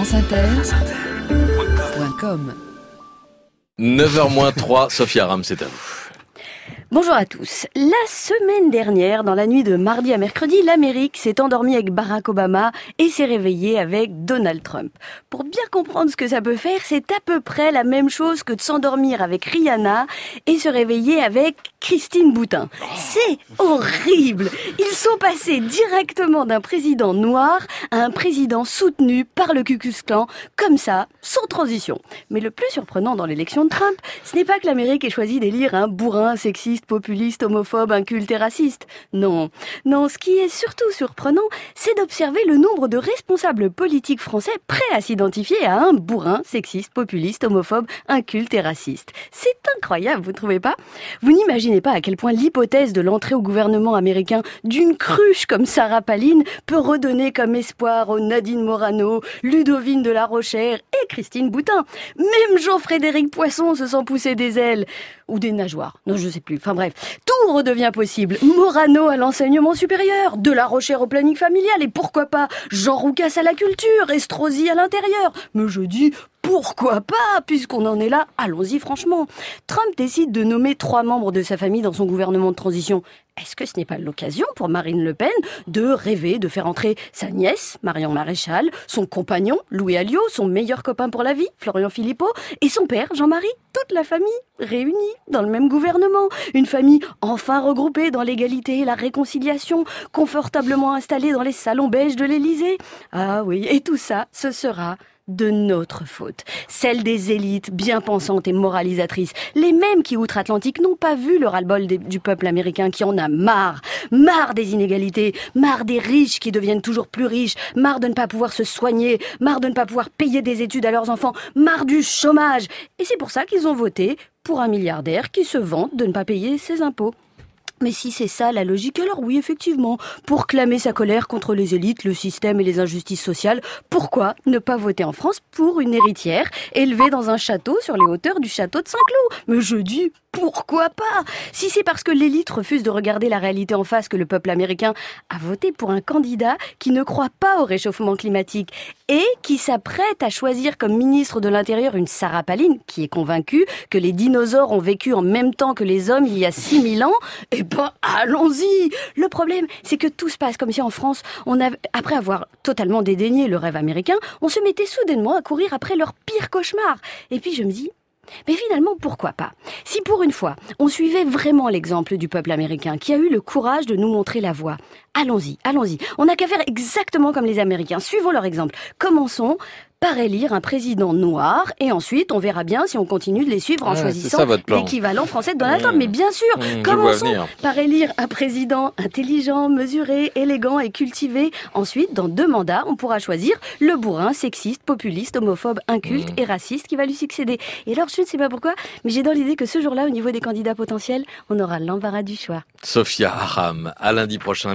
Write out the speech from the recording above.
franceinter.com 9h 3, Ram, c'est à vous. Bonjour à tous. La semaine dernière, dans la nuit de mardi à mercredi, l'Amérique s'est endormie avec Barack Obama et s'est réveillée avec Donald Trump. Pour bien comprendre ce que ça peut faire, c'est à peu près la même chose que de s'endormir avec Rihanna et se réveiller avec Christine Boutin. C'est horrible. Ils sont passés directement d'un président noir à un président soutenu par le Ku Klux Klan, comme ça, sans transition. Mais le plus surprenant dans l'élection de Trump, ce n'est pas que l'Amérique ait choisi d'élire un bourrin sexiste populiste, homophobe, inculte et raciste. Non. Non, ce qui est surtout surprenant, c'est d'observer le nombre de responsables politiques français prêts à s'identifier à un bourrin sexiste, populiste, homophobe, inculte et raciste. C'est incroyable, vous trouvez pas? Vous n'imaginez pas à quel point l'hypothèse de l'entrée au gouvernement américain d'une cruche comme Sarah Palin peut redonner comme espoir aux Nadine Morano, Ludovine de la Rochère et Christine Boutin. Même Jean-Frédéric Poisson se sent pousser des ailes ou des nageoires. Non, je sais plus. Bref, tout redevient possible. Morano à l'enseignement supérieur, de la Rochère au planning familial et pourquoi pas Jean Roucas à la culture, Estrosi à l'intérieur. Mais je dis pourquoi pas, puisqu'on en est là, allons-y franchement. Trump décide de nommer trois membres de sa famille dans son gouvernement de transition. Est-ce que ce n'est pas l'occasion pour Marine Le Pen de rêver de faire entrer sa nièce, Marion Maréchal, son compagnon, Louis Alliot, son meilleur copain pour la vie, Florian Philippot, et son père, Jean-Marie, toute la famille réunie dans le même gouvernement. Une famille enfin regroupée dans l'égalité et la réconciliation, confortablement installée dans les salons beiges de l'Élysée. Ah oui, et tout ça, ce sera de notre faute, celle des élites bien pensantes et moralisatrices, les mêmes qui outre-Atlantique n'ont pas vu le ras-le-bol du peuple américain qui en a marre, marre des inégalités, marre des riches qui deviennent toujours plus riches, marre de ne pas pouvoir se soigner, marre de ne pas pouvoir payer des études à leurs enfants, marre du chômage. Et c'est pour ça qu'ils ont voté pour un milliardaire qui se vante de ne pas payer ses impôts. Mais si c'est ça la logique, alors oui, effectivement, pour clamer sa colère contre les élites, le système et les injustices sociales, pourquoi ne pas voter en France pour une héritière élevée dans un château sur les hauteurs du château de Saint-Cloud? Mais je dis pourquoi pas? Si c'est parce que l'élite refuse de regarder la réalité en face que le peuple américain a voté pour un candidat qui ne croit pas au réchauffement climatique et qui s'apprête à choisir comme ministre de l'Intérieur une Sarah Palin qui est convaincue que les dinosaures ont vécu en même temps que les hommes il y a 6000 ans, eh ben allons-y Le problème, c'est que tout se passe comme si en France, on avait, après avoir totalement dédaigné le rêve américain, on se mettait soudainement à courir après leur pire cauchemar. Et puis je me dis, mais finalement, pourquoi pas? Si pour une fois, on suivait vraiment l'exemple du peuple américain qui a eu le courage de nous montrer la voie, allons-y, allons-y. On n'a qu'à faire exactement comme les Américains. Suivons leur exemple. Commençons par élire un président noir et ensuite on verra bien si on continue de les suivre en choisissant l'équivalent français de Donald Trump. Mais bien sûr, mmh, commençons par élire un président intelligent, mesuré, élégant et cultivé. Ensuite, dans deux mandats, on pourra choisir le bourrin sexiste, populiste, homophobe, inculte mmh. et raciste qui va lui succéder. Et alors, je ne sais pas pourquoi, mais j'ai dans l'idée que ce jour-là, au niveau des candidats potentiels, on aura l'embarras du choix. Sophia Aram, à lundi prochain.